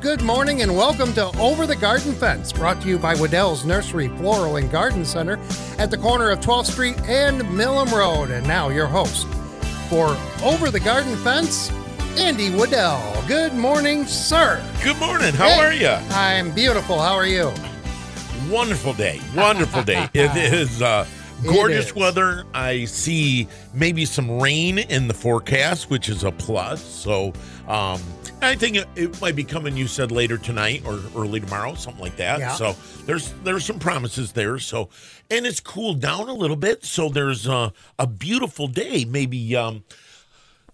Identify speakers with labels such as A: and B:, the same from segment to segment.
A: Good morning and welcome to Over the Garden Fence, brought to you by Wedel's Nursery Floral and Garden Center at the corner of 12th Street and Milham Road. And now your host for Over the Garden Fence, Andy Wedel. Good morning, sir.
B: Good morning. How
A: Hey,
B: are you?
A: I'm beautiful. How are you?
B: Wonderful day. Wonderful day. It is uh, gorgeous weather. I see maybe some rain in the forecast, which is a plus. So um, I think it, it might be coming. You said later tonight or early tomorrow, something like that.
A: Yeah.
B: So there's there's some promises there. So and it's cooled down a little bit. So there's uh, a beautiful day. Maybe. Um,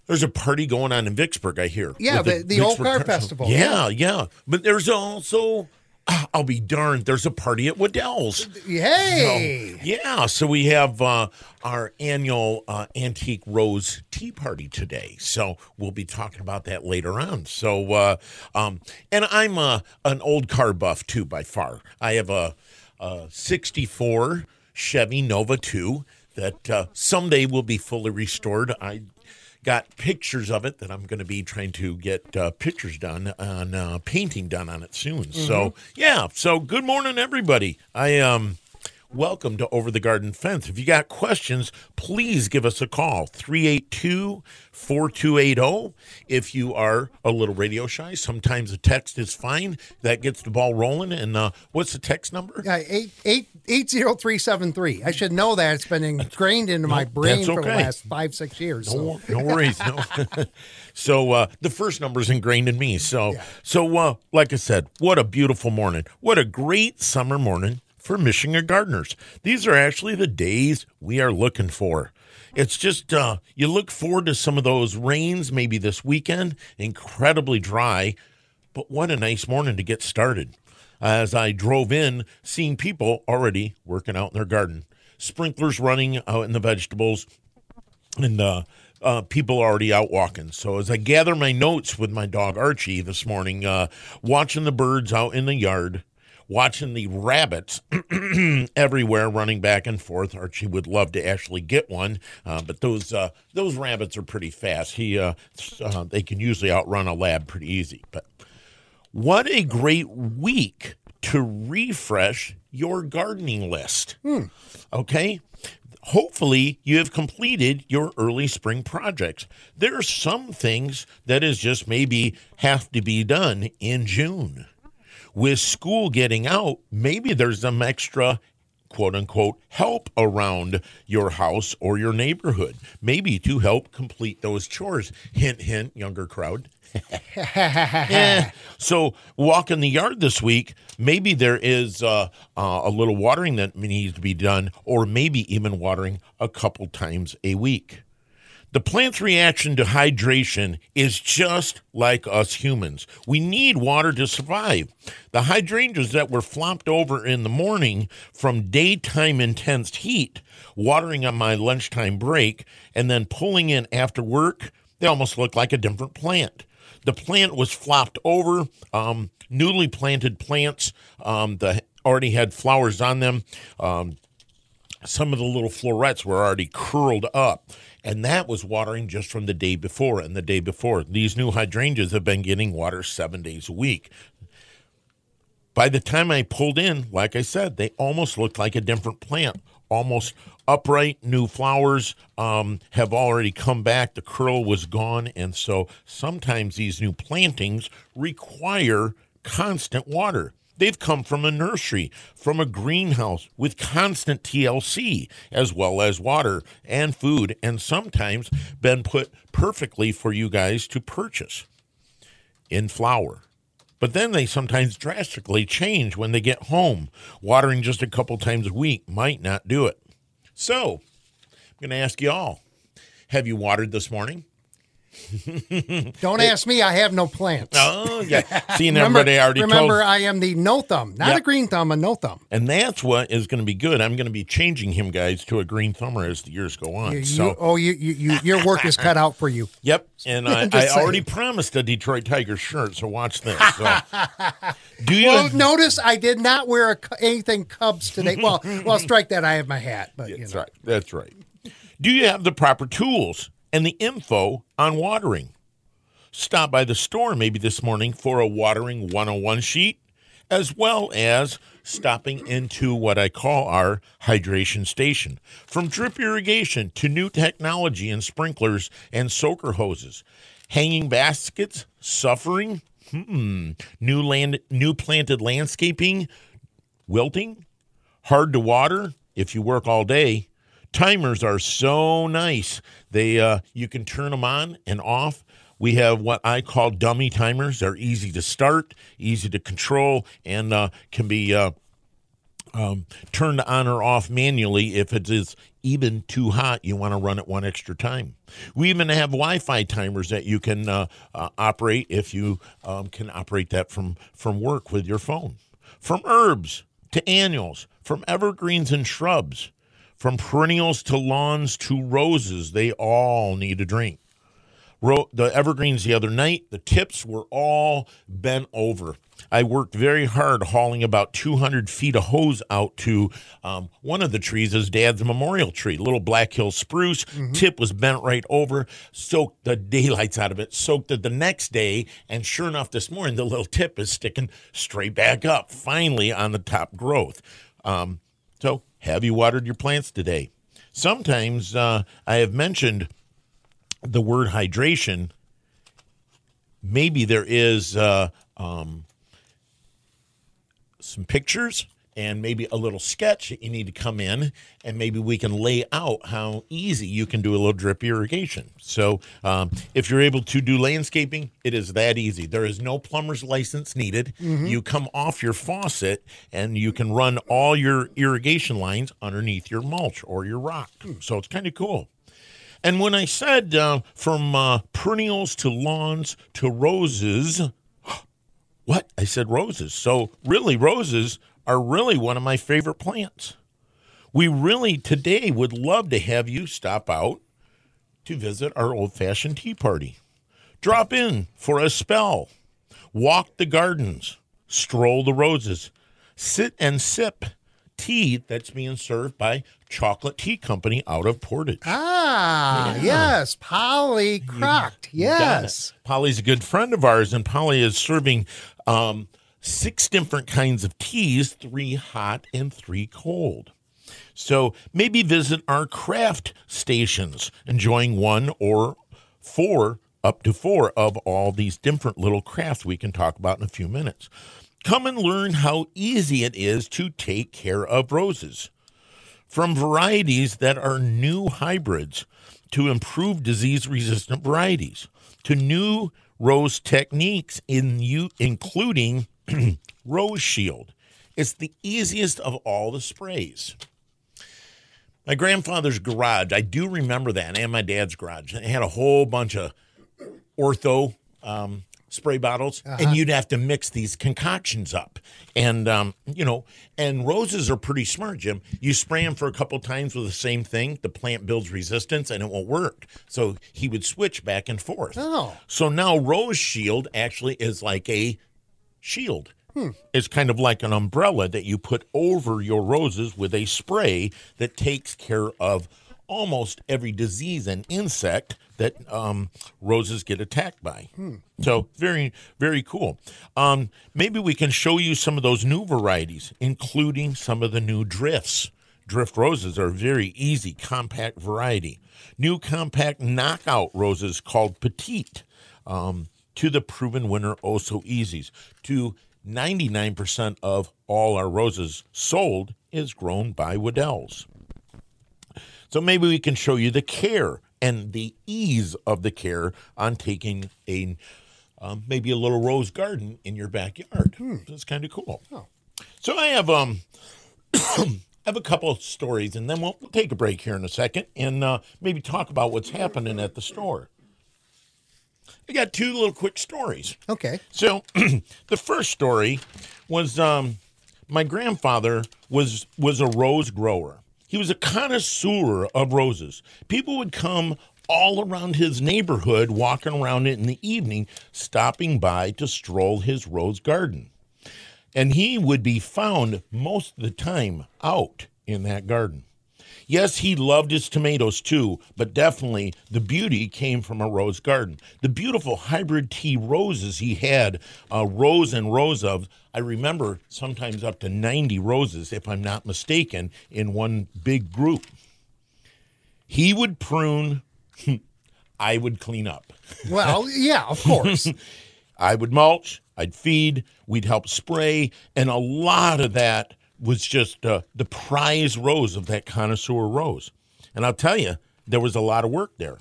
B: there's a party going on in Vicksburg, I hear.
A: Yeah, the- the Old Car Festival.
B: Yeah, yeah. But there's also, I'll be darned, there's a party at Wedel's.
A: Hey.
B: So, yeah, so we have uh, our annual uh, Antique Rose Tea Party today. So we'll be talking about that later on. So, uh, um, and I'm uh, an old car buff too, by far. I have a, a 64 Chevy Nova 2 that uh, someday will be fully restored. I got pictures of it that I'm going to be trying to get uh, pictures done on uh, painting done on it soon. So yeah, so good morning everybody. I um welcome to Over the Garden Fence. If you got questions, please give us a call 382-4280. If you are a little radio shy, sometimes a text is fine. That gets the ball rolling and uh, what's the text number?
A: Yeah, eight eight eight zero three seven three. I should know that. It's been ingrained into my brain
B: that's
A: for the last five, six years. So.
B: No, no worries. No. so uh, the first number is ingrained in me. So so uh, like I said, what a beautiful morning. What a great summer morning for Michigan gardeners. These are actually the days we are looking for. It's just uh, you look forward to some of those rains maybe this weekend. Incredibly dry, but what a nice morning to get started. As I drove in, seeing people already working out in their garden, sprinklers running out in the vegetables, and uh, uh, people already out walking. So as I gather my notes with my dog Archie this morning, uh, watching the birds out in the yard, watching the rabbits everywhere running back and forth. Archie would love to actually get one, uh, but those uh, those rabbits are pretty fast. He uh, uh, they can usually outrun a lab pretty easy. But what a great week to refresh your gardening list. Okay. Hopefully, you have completed your early spring projects. There are some things that is just maybe have to be done in June. With school getting out, maybe there's some extra quote unquote help around your house or your neighborhood, maybe to help complete those chores. Hint, hint, younger crowd. Eh, So, walk in the yard this week. Maybe there is uh, uh, a little watering that needs to be done, or maybe even watering a couple times a week. The plant's reaction to hydration is just like us humans. We need water to survive. The hydrangeas that were flopped over in the morning from daytime intense heat, watering on my lunchtime break, and then pulling in after work, they almost look like a different plant. The plant was flopped over. Um, newly planted plants um, that already had flowers on them. Um, some of the little florets were already curled up. And that was watering just from the day before and the day before. These new hydrangeas have been getting water seven days a week. By the time I pulled in, like I said, they almost looked like a different plant. Almost upright, new flowers um, have already come back. The curl was gone. And so sometimes these new plantings require constant water. They've come from a nursery, from a greenhouse with constant TLC, as well as water and food, and sometimes been put perfectly for you guys to purchase in flower. But then they sometimes drastically change when they get home. Watering just a couple times a week might not do it. So, I'm going to ask you all have you watered this morning?
A: Don't ask me. I have no plants.
B: Oh, yeah. Seeing
A: remember,
B: everybody already
A: remember
B: told.
A: I am the no thumb, not
B: Yeah.
A: a green thumb, a no thumb.
B: And that's what is going to be good. I'm going to be changing him, guys, to a green thumber as the years go on.
A: You,
B: so,
A: oh, you, you, you, your work is cut out for you.
B: yep. And I, I already promised a Detroit Tigers shirt, so watch this. So. Do you?
A: Well, notice I did not wear a, anything Cubs today. Well, well, strike that. I have my hat, but you
B: That's
A: know.
B: right. That's right. Do you have the proper tools and the info on watering? stop by the store maybe this morning for a watering 101 sheet, as well as stopping into what I call our hydration station. From drip irrigation to new technology in sprinklers and soaker hoses, hanging baskets, suffering, hmm, new land, new planted landscaping, wilting, hard to water if you work all day. Timers are so nice. They uh, you can turn them on and off. We have what I call dummy timers. They're easy to start, easy to control, and uh, can be uh, um, turned on or off manually if it is even too hot. You want to run it one extra time. We even have Wi-Fi timers that you can uh, uh, operate if you um, can operate that from from work with your phone. From herbs to annuals, from evergreens and shrubs, from perennials to lawns to roses, they all need a drink. Ro- the evergreens the other night, the tips were all bent over. I worked very hard hauling about 200 feet of hose out to um, one of the trees, his dad's memorial tree, little Black Hill spruce. Tip was bent right over, soaked the daylights out of it, soaked it the next day, and sure enough, this morning the little tip is sticking straight back up, finally on the top growth. Um, so, have you watered your plants today? Sometimes uh, I have mentioned the word hydration. Maybe there is uh, um, some pictures and maybe a little sketch that you need to come in and maybe we can lay out how easy you can do a little drip irrigation. So um, if you're able to do landscaping it is that easy. There is no plumber's license needed. You come off your faucet and you can run all your irrigation lines underneath your mulch or your rock. So it's kind of cool. And when i said uh, from uh, perennials to lawns to roses what? I said roses. So, really, roses are really one of my favorite plants. We really today would love to have you stop out to visit our old fashioned tea party. Drop in for a spell, walk the gardens, stroll the roses, sit and sip tea that's being served by Chocolate Tea Company out of Portage.
A: Ah, yes. Polly Crocked. Yes.
B: Polly's a good friend of ours, and Polly is serving um, six different kinds of teas three hot and three cold. So maybe visit our craft stations, enjoying one or four, up to four of all these different little crafts we can talk about in a few minutes. Come and learn how easy it is to take care of roses from varieties that are new hybrids to improved disease resistant varieties to new rose techniques in you including rose shield it's the easiest of all the sprays my grandfather's garage i do remember that and my dad's garage They had a whole bunch of ortho um, spray bottles, and you'd have to mix these concoctions up. And um, you know, and roses are pretty smart, Jim. You spray them for a couple times with the same thing, the plant builds resistance, and it won't work. So he would switch back and forth.
A: Oh.
B: So now Rose Shield actually is like a shield. It's kind of like an umbrella that you put over your roses with a spray that takes care of almost every disease and insect that um, roses get attacked by. So very, very cool. Um, maybe we can show you some of those new varieties, including some of the new drifts. Drift roses are a very easy, compact variety. New compact knockout roses called Petite. Um, to the proven winner, oh so easies. To 99% of all our roses sold is grown by Wedel's. So maybe we can show you the care and the ease of the care on taking a um, maybe a little rose garden in your backyard. That's kind of cool. So I have um I have a couple of stories, and then we'll, we'll take a break here in a second and uh, maybe talk about what's happening at the store. I got two little quick stories.
A: Okay.
B: So the first story was um, my grandfather was was a rose grower. He was a connoisseur of roses. People would come all around his neighborhood, walking around it in the evening, stopping by to stroll his rose garden. And he would be found most of the time out in that garden. Yes, he loved his tomatoes too, but definitely the beauty came from a rose garden. The beautiful hybrid tea roses he had, uh, rows and rows of. I remember sometimes up to 90 roses, if I'm not mistaken, in one big group. He would prune, I would clean up.
A: Well, yeah, of course.
B: I would mulch, I'd feed, we'd help spray, and a lot of that was just uh, the prize rose of that connoisseur rose. And I'll tell you, there was a lot of work there.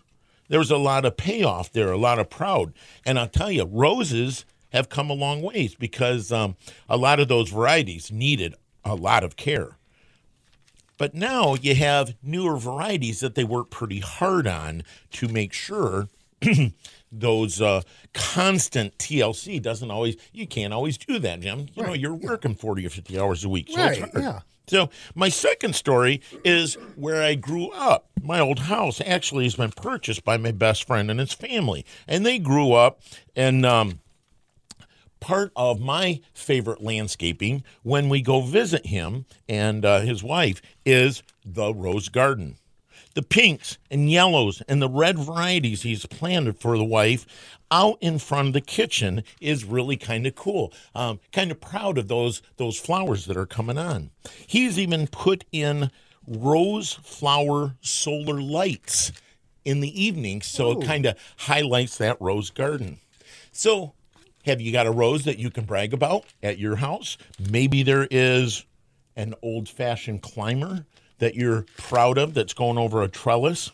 B: There was a lot of payoff there, a lot of proud. And I'll tell you, roses have come a long ways because um, a lot of those varieties needed a lot of care. But now you have newer varieties that they work pretty hard on to make sure those uh, constant TLC doesn't always, you can't always do that, Jim. You know, you're working 40 or 50 hours a week. So
A: Right, yeah.
B: So my second story is where I grew up. My old house actually has been purchased by my best friend and his family, and they grew up. And um, part of my favorite landscaping when we go visit him and uh, his wife is the rose garden. The pinks and yellows and the red varieties he's planted for the wife out in front of the kitchen is really kind of cool. Um, kind of proud of those those flowers that are coming on. He's even put in rose flower solar lights in the evening, so it kind of highlights that rose garden. So, have you got a rose that you can brag about at your house? Maybe there is an old fashioned climber that you're proud of that's going over a trellis.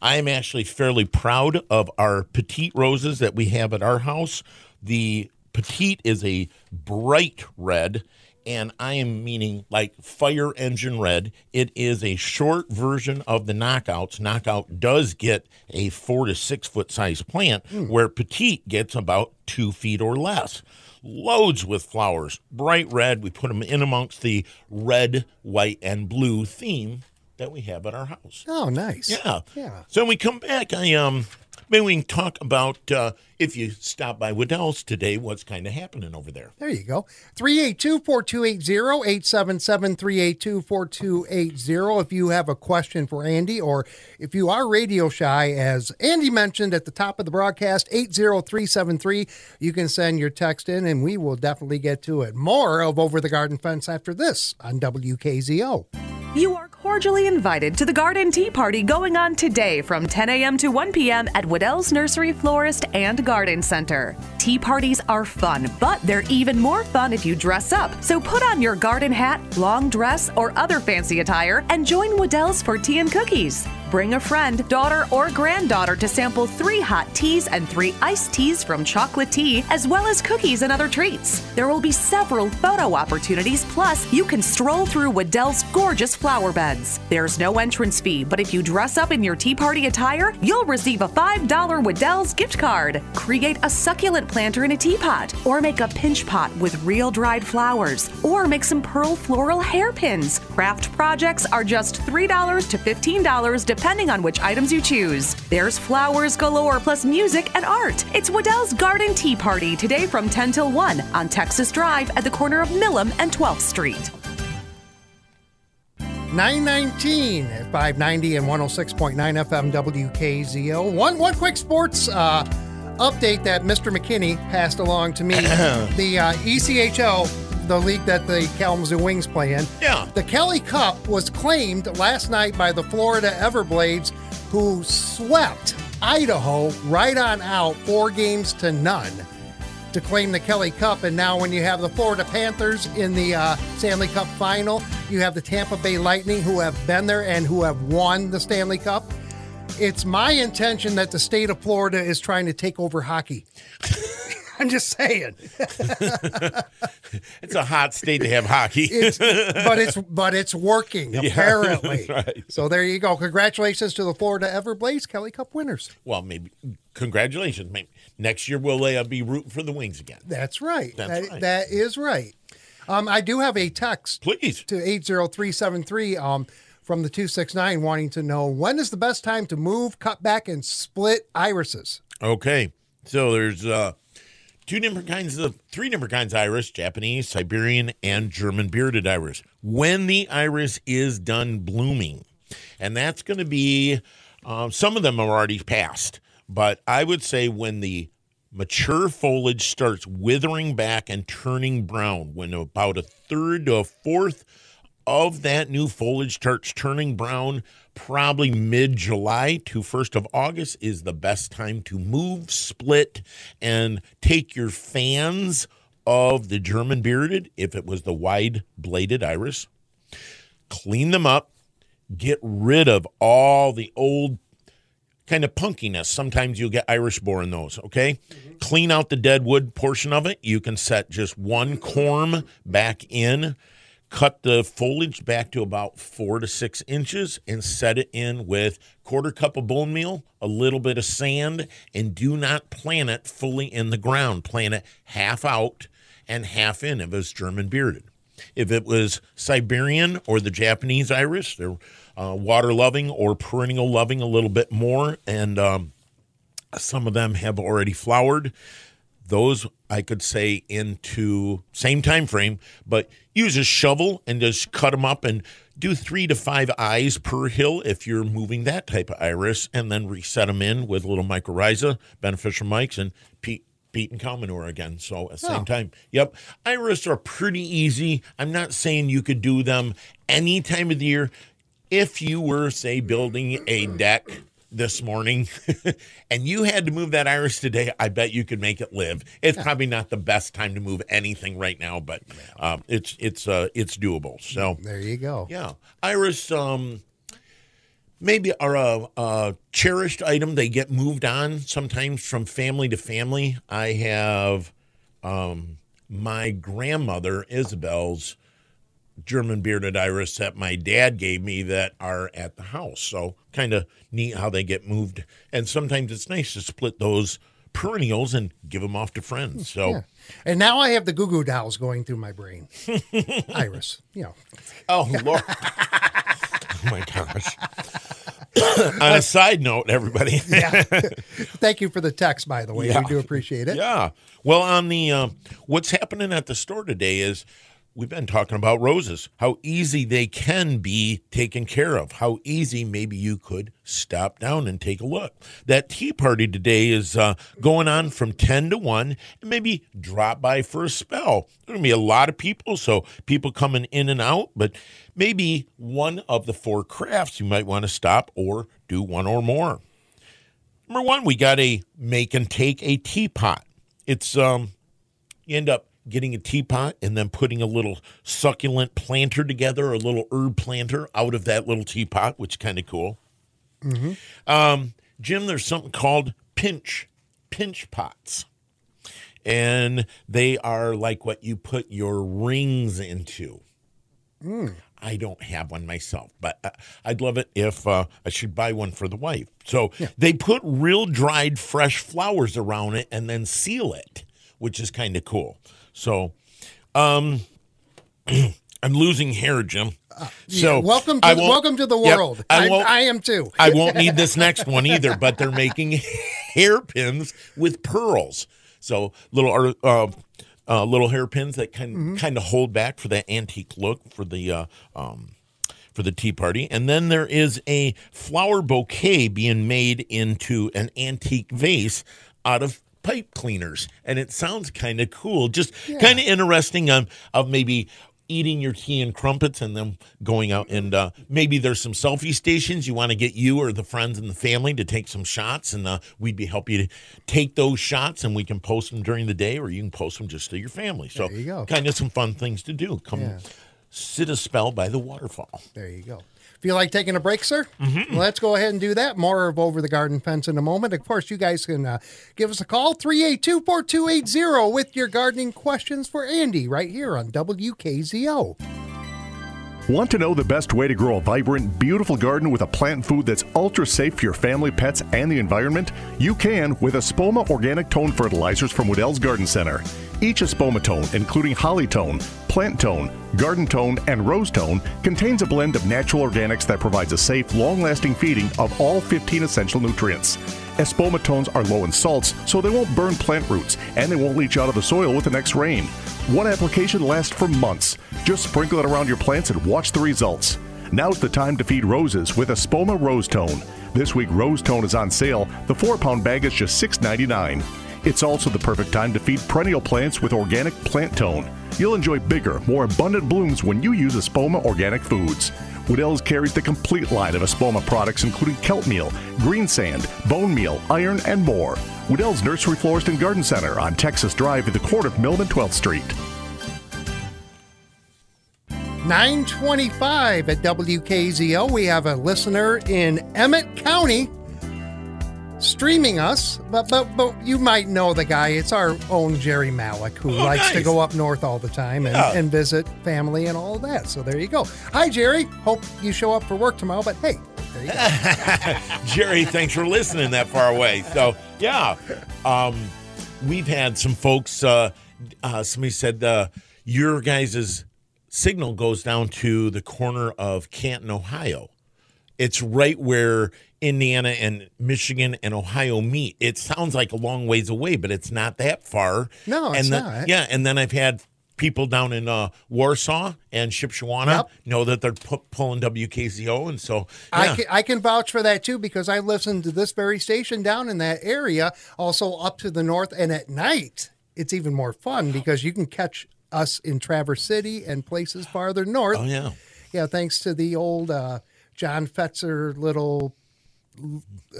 B: I'm actually fairly proud of our petite roses that we have at our house. The petite is a bright red, and I am meaning like fire engine red. It is a short version of the knockouts. Knockout does get a four to six foot size plant, hmm. where petite gets about two feet or less. Loads with flowers, bright red. We put them in amongst the red, white, and blue theme that we have at our house.
A: Oh, nice.
B: Yeah.
A: Yeah.
B: So when we come back, I um maybe we can talk about uh, if you stop by Wedel's today, what's kind of happening over there.
A: There you go. 382 4280 877 382 4280. If you have a question for Andy or if you are radio shy, as Andy mentioned at the top of the broadcast, 80373, you can send your text in and we will definitely get to it. More of Over the Garden Fence after this on WKZO.
C: You are cordially invited to the Garden Tea Party going on today from 10 a.m. to 1 p.m. at Wedel's Nursery Florist and Garden Center. Tea parties are fun, but they're even more fun if you dress up. So put on your garden hat, long dress, or other fancy attire and join Wedel's for tea and cookies. Bring a friend, daughter, or granddaughter to sample three hot teas and three iced teas from Chocolate Tea, as well as cookies and other treats. There will be several photo opportunities, plus, you can stroll through Wedel's gorgeous flower There's no entrance fee, but if you dress up in your tea party attire, you'll receive a $5 Wedel's gift card. Create a succulent planter in a teapot, or make a pinch pot with real dried flowers, or make some pearl floral hairpins. Craft projects are just $3 to $15 depending on which items you choose. There's flowers galore plus music and art. It's Wedel's Garden Tea Party today from 10 till 1 on Texas Drive at the corner of Milham and 12th Street.
A: 919 at 590 and 106.9 FM WKZO. One one quick sports uh, update that Mr. McKinney passed along to me. the uh, ECHL, the league that the Kalamazoo Wings play in.
B: Yeah.
A: The Kelly Cup was claimed last night by the Florida Everblades, who swept Idaho right on out, four games to none to claim the Kelly Cup. And now, when you have the Florida Panthers in the uh, Stanley Cup final, you have the Tampa Bay Lightning who have been there and who have won the Stanley Cup. It's my intention that the state of Florida is trying to take over hockey. I'm just saying.
B: It's a hot state to have hockey.
A: It's, but it's but it's working apparently.
B: right.
A: So there you go. Congratulations to the Florida Everblades Kelly Cup winners.
B: well, maybe congratulations. Maybe next year we'll uh, be rooting for the Wings again.
A: That's right.
B: That's
A: That-
B: right.
A: that is right. Um, I do have a text
B: Please.
A: to 80373 um, from the 269 wanting to know when is the best time to move, cut back, and split irises?
B: Okay. So there's uh, two different kinds of, three different kinds of iris Japanese, Siberian, and German bearded iris. When the iris is done blooming, and that's going to be um, some of them are already passed, but I would say when the mature foliage starts withering back and turning brown, when about a third to a fourth of that new foliage starts turning brown, probably mid July to 1st of August is the best time to move, split, and take your fans of the German bearded, if it was the wide bladed iris, clean them up, get rid of all the old kind of punkiness. Sometimes you'll get iris borer in those, okay? Mm-hmm. Clean out the dead wood portion of it. You can set just one corm back in, cut the foliage back to about four to six inches, and set it in with quarter cup of bone meal, a little bit of sand, and do not plant it fully in the ground. Plant it half out and half in if it's German bearded. If it was Siberian or the Japanese iris, they're uh, water loving or perennial loving a little bit more, and um, some of them have already flowered. Those I could say into same time frame, but use a shovel and just cut them up and do three to five eyes per hill if you're moving that type of iris, and then reset them in with a little mycorrhiza, beneficial mics, and peat peat and cow manure again. So at the same oh. time, yep, iris are pretty easy. I'm not saying you could do them any time of the year if you were, say, building a deck this morning and you had to move that iris today, I bet you could make it live. It's probably not the best time to move anything right now, but um, it's it's uh, it's doable. So
A: there you go.
B: Yeah, iris um, maybe are a, a cherished item. They get moved on sometimes from family to family. I have um, my grandmother Isabel's German bearded iris that my dad gave me that are at the house. So kind of neat how they get moved. And sometimes it's nice to split those perennials and give them off to friends. So. Yeah.
A: And now I have the Goo Goo Dolls going through my brain. Iris, you know.
B: Oh Lord. oh my gosh. On a side note, everybody. yeah.
A: Thank you for the text, by the way. Yeah. We do appreciate it.
B: Yeah. Well, on the uh, what's happening at the store today is we've been talking about roses, how easy they can be taken care of, how easy maybe you could stop down and take a look. That tea party today is uh, going on from 10 to 1, and maybe drop by for a spell. There's going to be a lot of people, so people coming in and out, but maybe one of the four crafts you might want to stop or do one or more. Number one, we got a make and take a teapot. It's, um, you end up getting a teapot and then putting a little succulent planter together, a little herb planter out of that little teapot, which is kind of cool. Mm-hmm. Um, Jim, there's something called pinch pinch pots, and they are like what you put your rings into. Mm. I don't have one myself, but uh, I'd love it if uh, I should buy one for the wife. So yeah. they put real dried fresh flowers around it and then seal it, which is kind of cool. So, um, I'm losing hair, Jim. Uh, so
A: yeah, welcome, to, welcome to the world. Yep, I, I, am too.
B: I won't need this next one either. But they're making hairpins with pearls. So little uh, uh, little hairpins that can mm-hmm. kind of hold back for that antique look for the uh, um, for the tea party. And then there is a flower bouquet being made into an antique vase out of pipe cleaners, and it sounds kind of cool. Just yeah. kind of interesting. Um, of maybe eating your tea and crumpets and then going out and uh, maybe there's some selfie stations you want to get you or the friends and the family to take some shots and uh, we'd be help you to take those shots and we can post them during the day or you can post them just to your family so you kind of some fun things to do come yeah. sit a spell by the waterfall
A: there you go Feel like taking a break, sir? Mm-hmm. Let's go ahead and do that. More of Over the Garden Fence in a moment. Of course, you guys can uh, give us a call 382 4280 with your gardening questions for Andy right here on WKZO.
D: Want to know the best way to grow a vibrant, beautiful garden with a plant food that's ultra safe for your family, pets, and the environment? You can with Espoma Organic Tone Fertilizers from Wedel's Garden Center. Each Espomatone, including Holly Tone, Plant Tone, Garden Tone, and Rose Tone, contains a blend of natural organics that provides a safe, long lasting feeding of all 15 essential nutrients. Espomatones are low in salts, so they won't burn plant roots and they won't leach out of the soil with the next rain. One application lasts for months. Just sprinkle it around your plants and watch the results. Now's the time to feed roses with Espoma Rose Tone. This week, Rose Tone is on sale. The four pound bag is just $6.99. It's also the perfect time to feed perennial plants with organic plant tone. You'll enjoy bigger, more abundant blooms when you use Espoma Organic Foods. Wedel's carries the complete line of Espoma products, including kelp meal, green sand, bone meal, iron, and more. Wedel's Nursery Florist and Garden Center on Texas Drive at the corner of Mill and 12th Street.
A: 925 at WKZO. We have a listener in Emmet County streaming us, but but but you might know the guy. It's our own Jerry Malik, who
B: Oh,
A: likes to go up north all the time and,
B: Yeah.
A: and visit family and all that. So there you go. Hi, Jerry. Hope you show up for work tomorrow. But hey, there you go.
B: Jerry, thanks for listening that far away. So, yeah, um, we've had some folks. Uh, uh, somebody said uh, your guys' signal goes down to the corner of Canton, Ohio. It's right where Indiana and Michigan and Ohio meet. It sounds like a long ways away, but it's not that far.
A: No, it's
B: and then,
A: not.
B: Yeah, and then I've had people down in uh, Warsaw and Shipshewana
A: Yep.
B: know that they're pu- pulling WKZO, and so
A: I, can, I can vouch for that too because I listen to this very station down in that area, also up to the north. And at night, it's even more fun because you can catch us in Traverse City and places farther north.
B: oh yeah.
A: Yeah, thanks to the old uh, John Fetzer little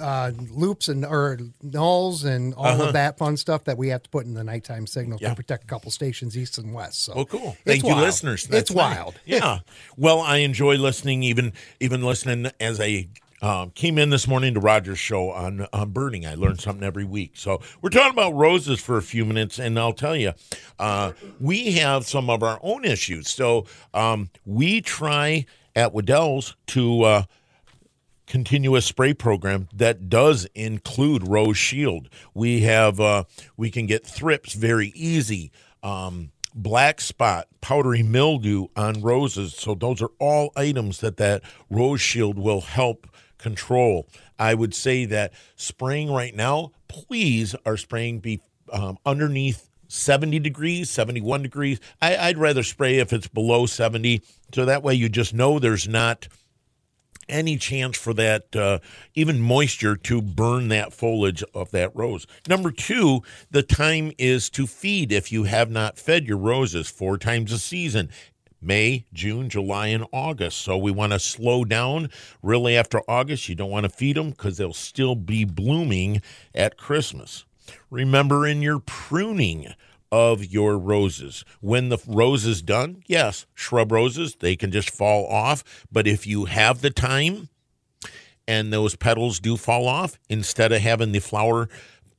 A: uh, loops and or nulls and all of that fun stuff that we have to put in the nighttime signal
B: Uh-huh. Yeah.
A: to protect a couple stations east and west. So
B: Oh, cool!
A: it's
B: Thank you,
A: wild.
B: listeners.
A: it's
B: That's nice.
A: wild.
B: Yeah. Well, I enjoy listening, even even listening as I um, came in this morning to Roger's show on on birding. I learn something every week. So we're talking about roses for a few minutes, and I'll tell you, uh, we have some of our own issues. So um, we try at Wedel's to. Continuous spray program that does include rose shield. We have uh, we can get thrips very easy. Um, black spot, powdery mildew on roses. So those are all items that that rose shield will help control. I would say that spraying right now, please are spraying be um, underneath 70 degrees, 71 degrees. I, I'd rather spray if it's below 70. So that way you just know there's not any chance for that uh, even moisture to burn that foliage of that rose. Number two, the time is to feed if you have not fed your roses four times a season. May, June, July, and August. So we want to slow down really after August. You don't want to feed them because they'll still be blooming at Christmas. Remember in your pruning of your roses. When the rose is done, yes, shrub roses, they can just fall off. But if you have the time and those petals do fall off, instead of having the flower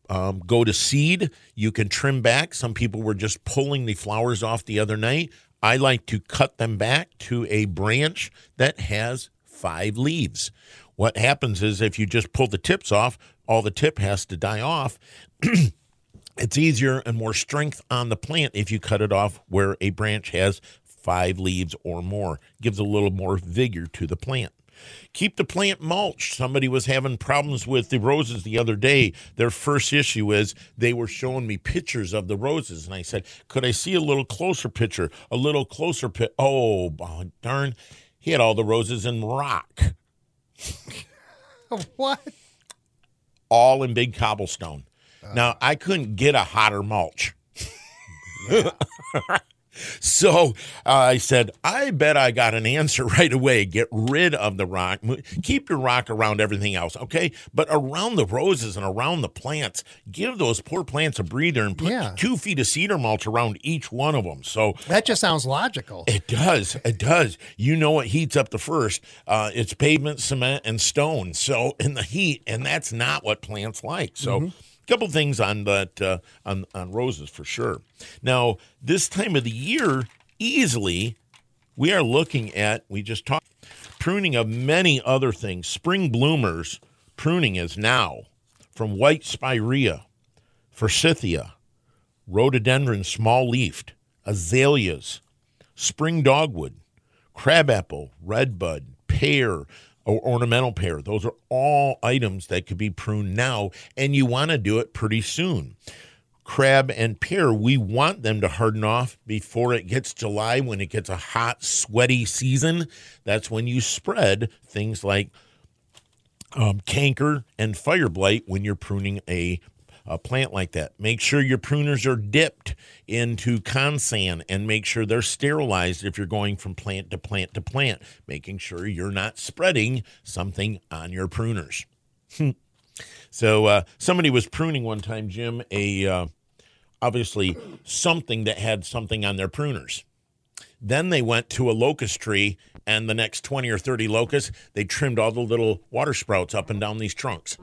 B: um, go to seed, you can trim back. Some people were just pulling the flowers off the other night. I like to cut them back to a branch that has five leaves. What happens is if you just pull the tips off, all the tip has to die off. it's easier and more strength on the plant if you cut it off where a branch has five leaves or more. Gives a little more vigor to the plant. Keep the plant mulched. Somebody was having problems with the roses the other day. Their first issue is they were showing me pictures of the roses, and I said, "Could I see a little closer picture? A little closer pit." Oh, oh, darn! He had all the roses in rock,
A: What?
B: all in big cobblestone. Now I couldn't get a hotter mulch. So uh, I said, I bet I got an answer right away. Get rid of the rock. Keep your rock around everything else, okay? But around the roses and around the plants, give those poor plants a breather and put
A: Yeah.
B: two feet of cedar mulch around each one of them. So
A: That just sounds logical.
B: it does. It does. You know what heats up the first? Uh, it's pavement, cement, and stone. So in the heat, and that's not what plants like. So.
A: Mm-hmm.
B: Couple things on that uh, on on roses for sure. Now this time of the year, easily we are looking at. We just talked pruning of many other things. Spring bloomers pruning is now from white spirea, forsythia, rhododendron small leafed, azaleas, spring dogwood, crabapple, redbud, pear, or ornamental pear. Those are all items that could be pruned now, and you want to do it pretty soon. crab, and pear, we want them to harden off before it gets July when it gets a hot, sweaty season. That's when you spread things like um, canker and fire blight when you're pruning a, a plant like that. Make sure your pruners are dipped into Consan and make sure they're sterilized if you're going from plant to plant to plant, making sure you're not spreading something on your pruners. so uh, somebody was pruning one time, Jim, a uh, obviously something that had something on their pruners. Then they went to a locust tree, and the next 20 or 30 locusts, they trimmed all the little water sprouts up and down these trunks.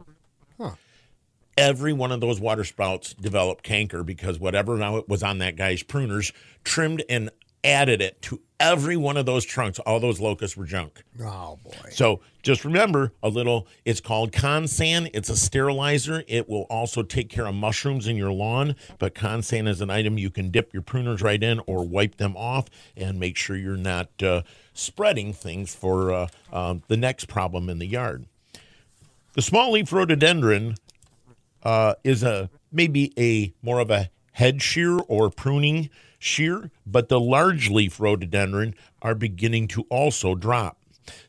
B: Every one of those water sprouts developed canker because whatever was on that guy's pruners trimmed and added it to every one of those trunks. All those locusts were junk.
A: Oh boy.
B: So just remember a little, it's called Consan. It's a sterilizer. It will also take care of mushrooms in your lawn, but Consan is an item you can dip your pruners right in or wipe them off and make sure you're not uh, spreading things for uh, um, the next problem in the yard. The small leaf rhododendron uh, is a maybe a more of a head shear or pruning shear, but the large leaf rhododendron are beginning to also drop.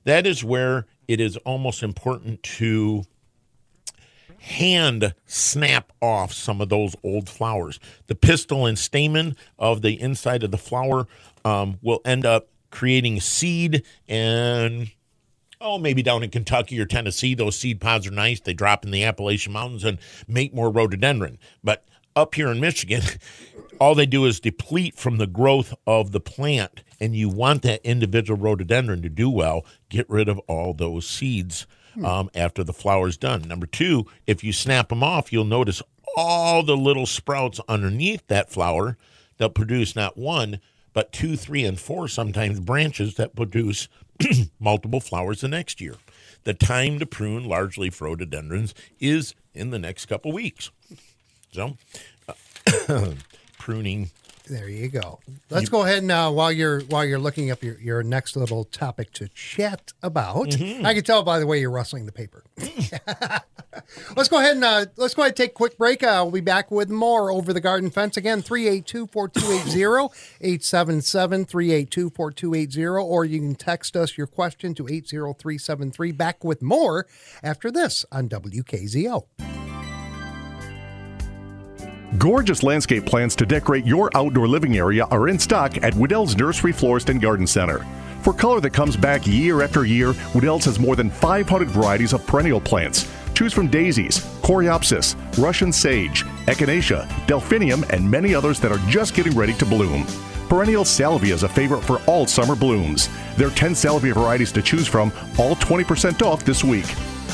B: That is where it is almost important to hand snap off some of those old flowers. The pistil and stamen of the inside of the flower um, will end up creating seed and oh, maybe down in Kentucky or Tennessee, those seed pods are nice. They drop in the Appalachian Mountains and make more rhododendron. But up here in Michigan, all they do is deplete from the growth of the plant. And you want that individual rhododendron to do well, get rid of all those seeds um, after the flower's done. Number two, if you snap them off, you'll notice all the little sprouts underneath that flower that produce not one, but two, three, and four sometimes branches that produce multiple flowers the next year. The time to prune large leaf rhododendrons is in the next couple weeks. So, uh, pruning.
A: There you go. Let's go ahead now while you're while you're looking up your, your next little topic to chat about. I can tell by the way you're rustling the paper. let's go ahead and uh, let's go ahead and take a quick break. Uh, we'll be back with more over the garden fence again 382-4280 877-382-4280 or you can text us your question to 80373 back with more after this on WKZO.
D: Gorgeous landscape plants to decorate your outdoor living area are in stock at Wedel's Nursery Florist and Garden Center. For color that comes back year after year, Wedel's has more than 500 varieties of perennial plants. Choose from daisies, coreopsis, Russian sage, echinacea, delphinium, and many others that are just getting ready to bloom. Perennial salvia is a favorite for all summer blooms. There are 10 salvia varieties to choose from, all 20% off this week.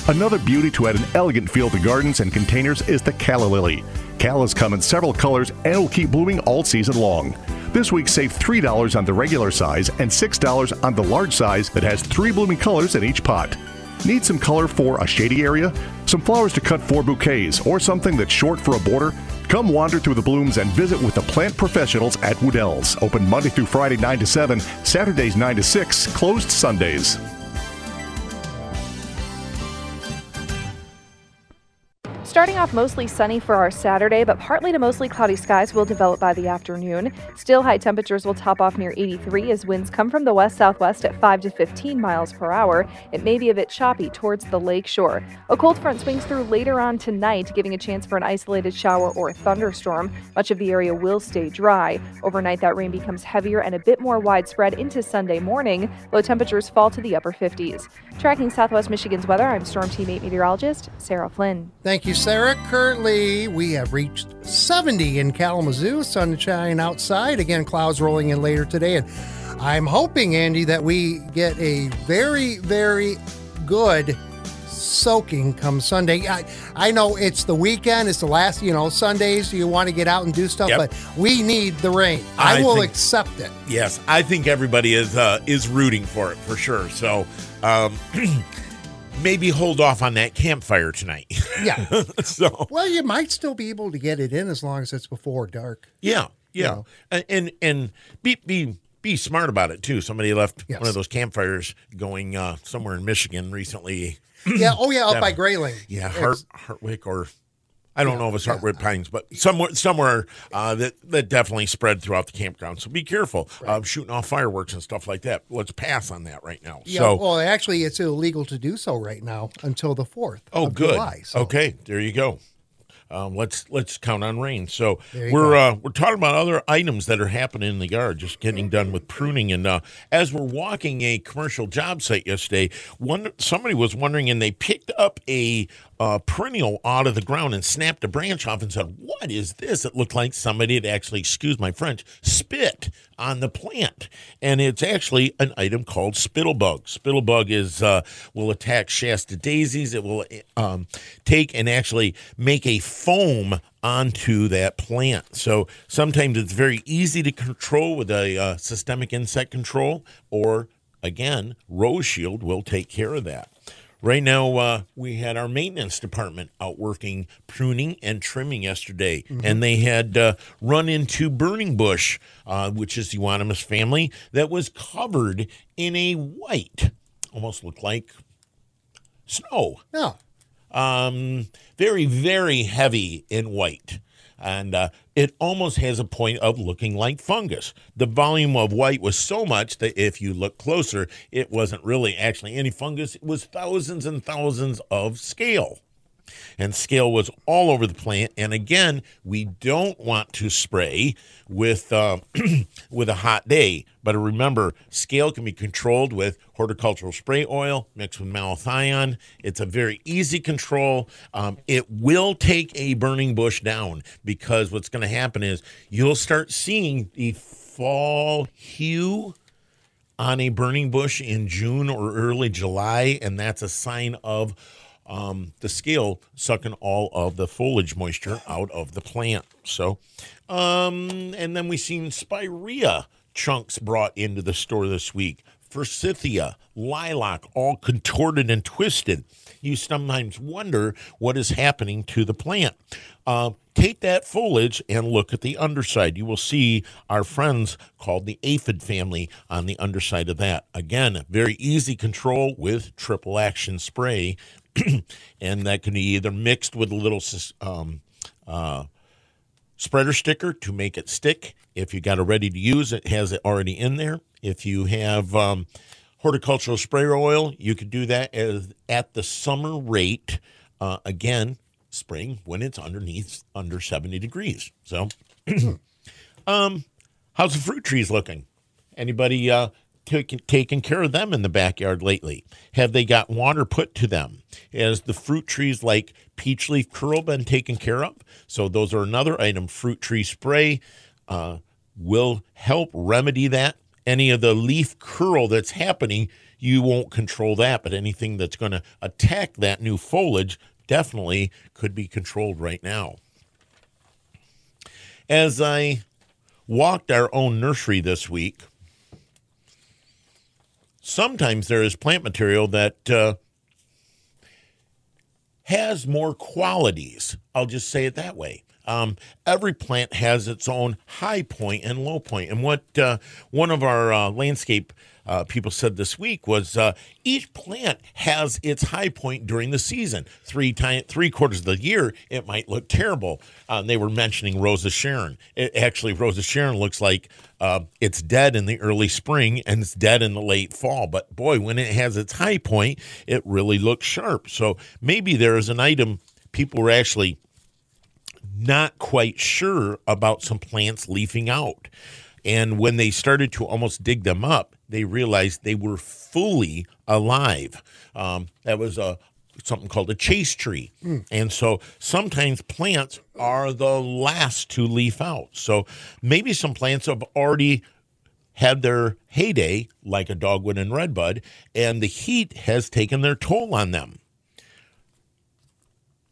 D: Another beauty to add an elegant feel to gardens and containers is the calla lily. Callas come in several colors and will keep blooming all season long. This week, save $3 on the regular size and $6 on the large size that has three blooming colors in each pot. Need some color for a shady area? Some flowers to cut for bouquets or something that's short for a border? Come wander through the blooms and visit with the plant professionals at Wedel's. Open Monday through Friday 9 to 7, Saturdays 9 to 6, closed Sundays.
E: Starting off mostly sunny for our Saturday, but partly to mostly cloudy skies will develop by the afternoon. Still, high temperatures will top off near 83 as winds come from the west southwest at 5 to 15 miles per hour. It may be a bit choppy towards the lake shore. A cold front swings through later on tonight, giving a chance for an isolated shower or thunderstorm. Much of the area will stay dry. Overnight, that rain becomes heavier and a bit more widespread into Sunday morning. Low temperatures fall to the upper 50s. Tracking Southwest Michigan's weather, I'm Storm Team 8 meteorologist Sarah Flynn.
A: Thank you, Sarah. Currently, we have reached 70 in Kalamazoo. Sunshine outside. Again, clouds rolling in later today. And I'm hoping, Andy, that we get a very, very good soaking come Sunday. I, I know it's the weekend, it's the last, you know, Sundays, you want to get out and do stuff,
B: Yep.
A: but we need the rain. I,
B: I
A: will
B: think-
A: accept it.
B: Yes, I think everybody is uh, is rooting for it for sure. So um, maybe hold off on that campfire tonight.
A: Yeah.
B: so
A: well, you might still be able to get it in as long as it's before dark.
B: yeah, yeah,
A: know.
B: and and, and be be be smart about it too. Somebody left
A: Yes.
B: one of those campfires going uh, somewhere in Michigan recently.
A: Yeah. Oh, yeah. Up
B: That-
A: by Grayling.
B: Yeah, Hart, Hartwick or I don't know if it's hardwood pines, but somewhere somewhere uh, that that definitely spread throughout the campground. So be careful uh, shooting off fireworks and stuff like that. Let's pass on that right now.
A: Yeah,
B: so
A: well, actually, it's illegal to do so right now until the fourth.
B: oh,
A: of
B: good.
A: July, so-
B: Okay, there you go. Um, let's let's count on rain. So we're uh, we're talking about other items that are happening in the yard. Just getting done with pruning, and uh, as we're walking a commercial job site yesterday, one somebody was wondering, and they picked up a uh, perennial out of the ground and snapped a branch off and said, "What is this?" It looked like somebody had actually, excuse my French, spit on the plant, and it's actually an item called spittlebug. Spittlebug is uh, will attack Shasta daisies. It will um, take and actually make a foam onto that plant. So sometimes it's very easy to control with a uh, systemic insect control, or again, Rose Shield will take care of that. Right now, uh, we had our maintenance department out working pruning and trimming yesterday, and they had uh, run into burning bush, uh, which is the Euonymus family, that was covered in a white, almost looked like snow
A: No.
B: um, very, very heavy in white. And uh, it almost has a point of looking like fungus. The volume of white was so much that if you look closer, it wasn't really actually any fungus. It was thousands and thousands of scale. And scale was all over the plant. And again, we don't want to spray with uh, with a hot day. But remember, scale can be controlled with horticultural spray oil mixed with malathion. It's a very easy control. Um, it will take a burning bush down because what's going to happen is you'll start seeing the fall hue on a burning bush in June or early July, and that's a sign of um, the scale sucking all of the foliage moisture out of the plant. So, um, and then we seen spirea chunks brought into the store this week. Forsythia, lilac, all contorted and twisted. You sometimes wonder what is happening to the plant. Uh, take that foliage and look at the underside. You will see our friends called the aphid family on the underside of that. Again, very easy control with triple action spray, and that can be either mixed with a little um, uh, spreader sticker to make it stick. If you got it ready to use, it has it already in there. If you have um, horticultural sprayer oil, you could do that as, at the summer rate. Uh, again, spring when it's underneath under 70 degrees. So, um, how's the fruit trees looking? Anybody uh, taking taking care of them in the backyard lately? Have they got water put to them? Has the fruit trees like peach leaf curl been taken care of? So those are another item. Fruit tree spray uh, will help remedy that. Any of the leaf curl that's happening, you won't control that, but anything that's going to attack that new foliage definitely could be controlled right now. As I walked our own nursery this week, sometimes there is plant material that uh, has more qualities. I'll just say it that way. Um, every plant has its own high point and low point. And what uh, one of our uh, landscape uh, people said this week was uh, each plant has its high point during the season. Three time, three quarters of the year, it might look terrible. Uh, they were mentioning Rosa Sharon. It, actually, Rosa Sharon looks like uh, it's dead in the early spring and it's dead in the late fall. But boy, when it has its high point, it really looks sharp. So maybe there is an item people were actually not quite sure about some plants leafing out. And when they started to almost dig them up, they realized they were fully alive. Um, that was a something called a chaste tree. And so sometimes plants are the last to leaf out. So maybe some plants have already had their heyday, like a dogwood and redbud, and the heat has taken their toll on them.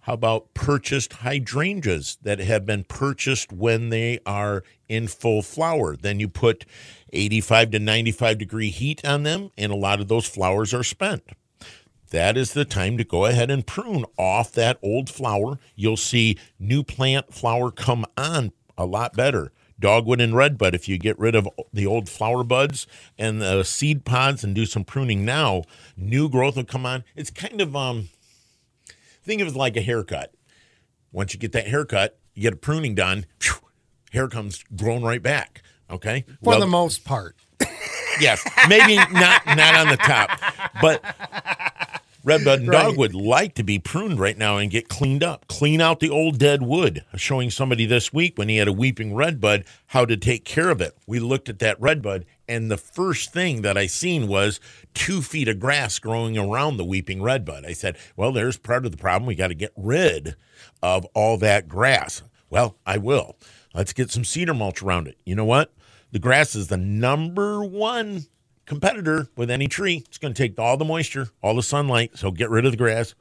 B: How about purchased hydrangeas that have been purchased when they are in full flower? Then you put 85 to 95 degree heat on them, and a lot of those flowers are spent. That is the time to go ahead and prune off that old flower. You'll see new plant flower come on a lot better. Dogwood and redbud, if you get rid of the old flower buds and the seed pods and do some pruning now, new growth will come on. It's kind of um think of it like a haircut. once you get that haircut, you get a pruning done, phew, hair comes growing right back. Okay,
A: For
B: Well,
A: the most part.
B: yes, maybe not not on the top, but Redbud and
A: Right.
B: Dogwood like to be pruned right now and get cleaned up. Clean out the old dead wood. Showing somebody this week when he had a weeping redbud how to take care of it. We looked at that redbud, and the first thing that I seen was two feet of grass growing around the weeping redbud. I said, "Well, there's part of the problem. We got to get rid of all that grass." Well, I will. Let's get some cedar mulch around it. You know what? The grass is the number one competitor with any tree. It's going to take all the moisture, all the sunlight. So get rid of the grass.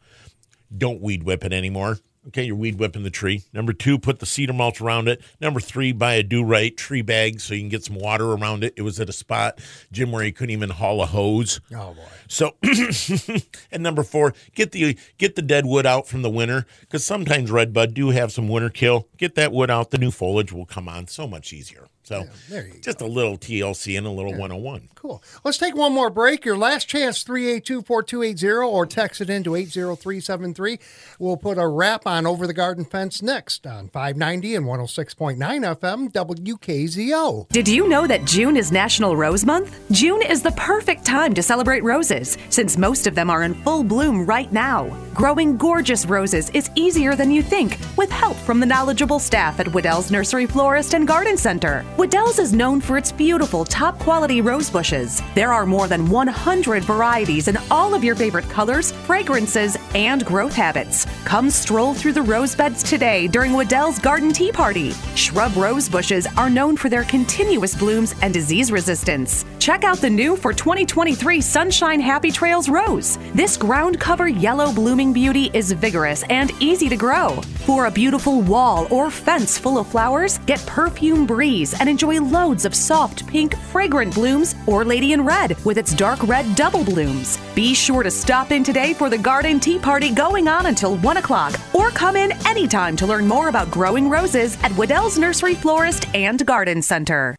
B: Don't weed whip it anymore. Okay, you're weed whipping the tree. Number two, put the cedar mulch around it. Number three, buy a do right tree bag so you can get some water around it. It was at a spot, Jim, where he couldn't even haul a hose.
A: Oh boy.
B: So, and number four, get the get the dead wood out from the winter because sometimes redbud do have some winter kill. Get that wood out; the new foliage will come on so much easier. So,
A: there you
B: just a little TLC and a little 101.
A: Cool. Let's take one more break. Your last chance, 382 4280, or text it into 80373. We'll put a wrap on Over the Garden Fence next on 590 and 106.9 FM WKZO.
C: Did you know that June is National Rose Month? June is the perfect time to celebrate roses, since most of them are in full bloom right now. Growing gorgeous roses is easier than you think with help from the knowledgeable staff at Wedel's Nursery Florist and Garden Center. Wedel's is known for its beautiful, top quality rose bushes. There are more than 100 varieties in all of your favorite colors, fragrances, and growth habits. Come stroll through the rose beds today during Wedel's Garden Tea Party. Shrub rose bushes are known for their continuous blooms and disease resistance. Check out the new for 2023 Sunshine Happy Trails Rose. This ground cover yellow blooming beauty is vigorous and easy to grow. For a beautiful wall or fence full of flowers, get Perfume Breeze and enjoy loads of soft pink, fragrant blooms or Lady in Red with its dark red double blooms. Be sure to stop in today for the Garden Tea Party going on until 1 o'clock or come in anytime to learn more about growing roses at Wedel's Nursery Florist and Garden Center.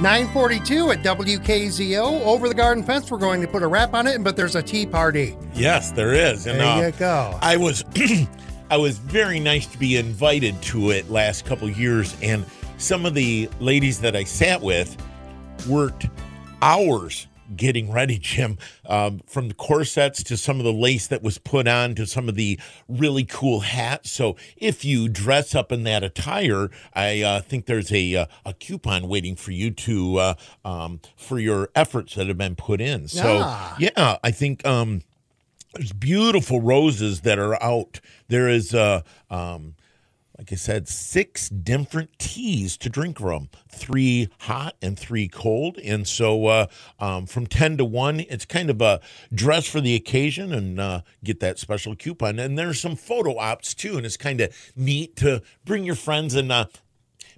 A: 942 at WKZO. Over the Garden Fence, we're going to put a wrap on it, but there's a tea party.
B: Yes, there is. And,
A: There
B: uh,
A: you go.
B: I was, I was very nice to be invited to it last couple years, and some of the ladies that I sat with worked hours getting ready, Jim, um, from the corsets to some of the lace that was put on to some of the really cool hats. So if you dress up in that attire, I uh, think there's a uh, a coupon waiting for you to uh, um, for your efforts that have been put in. So
A: Ah.
B: yeah, I think. Um, there's beautiful roses that are out. There is, uh, um, like I said, six different teas to drink from three hot and three cold. And so uh, um, from 10 to 1, it's kind of a dress for the occasion and uh, get that special coupon. And there's some photo ops too. And it's kind of neat to bring your friends and uh,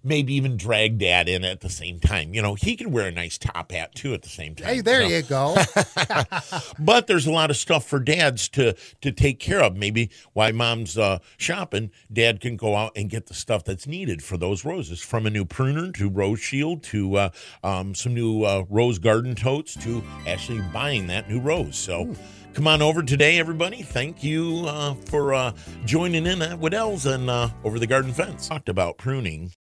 B: maybe even drag dad in at the same time. You know, he can wear a nice top hat too at the same time.
A: Hey, there
B: So-
A: you go.
B: but there's a lot of stuff for dads to to take care of. Maybe while mom's uh, shopping, dad can go out and get the stuff that's needed for those roses, from a new pruner to rose shield to uh, um, some new uh, rose garden totes to actually buying that new rose. So. Come on over today, everybody. Thank you uh, for uh, joining in at Wedel's and uh, over the garden fence. Talked about pruning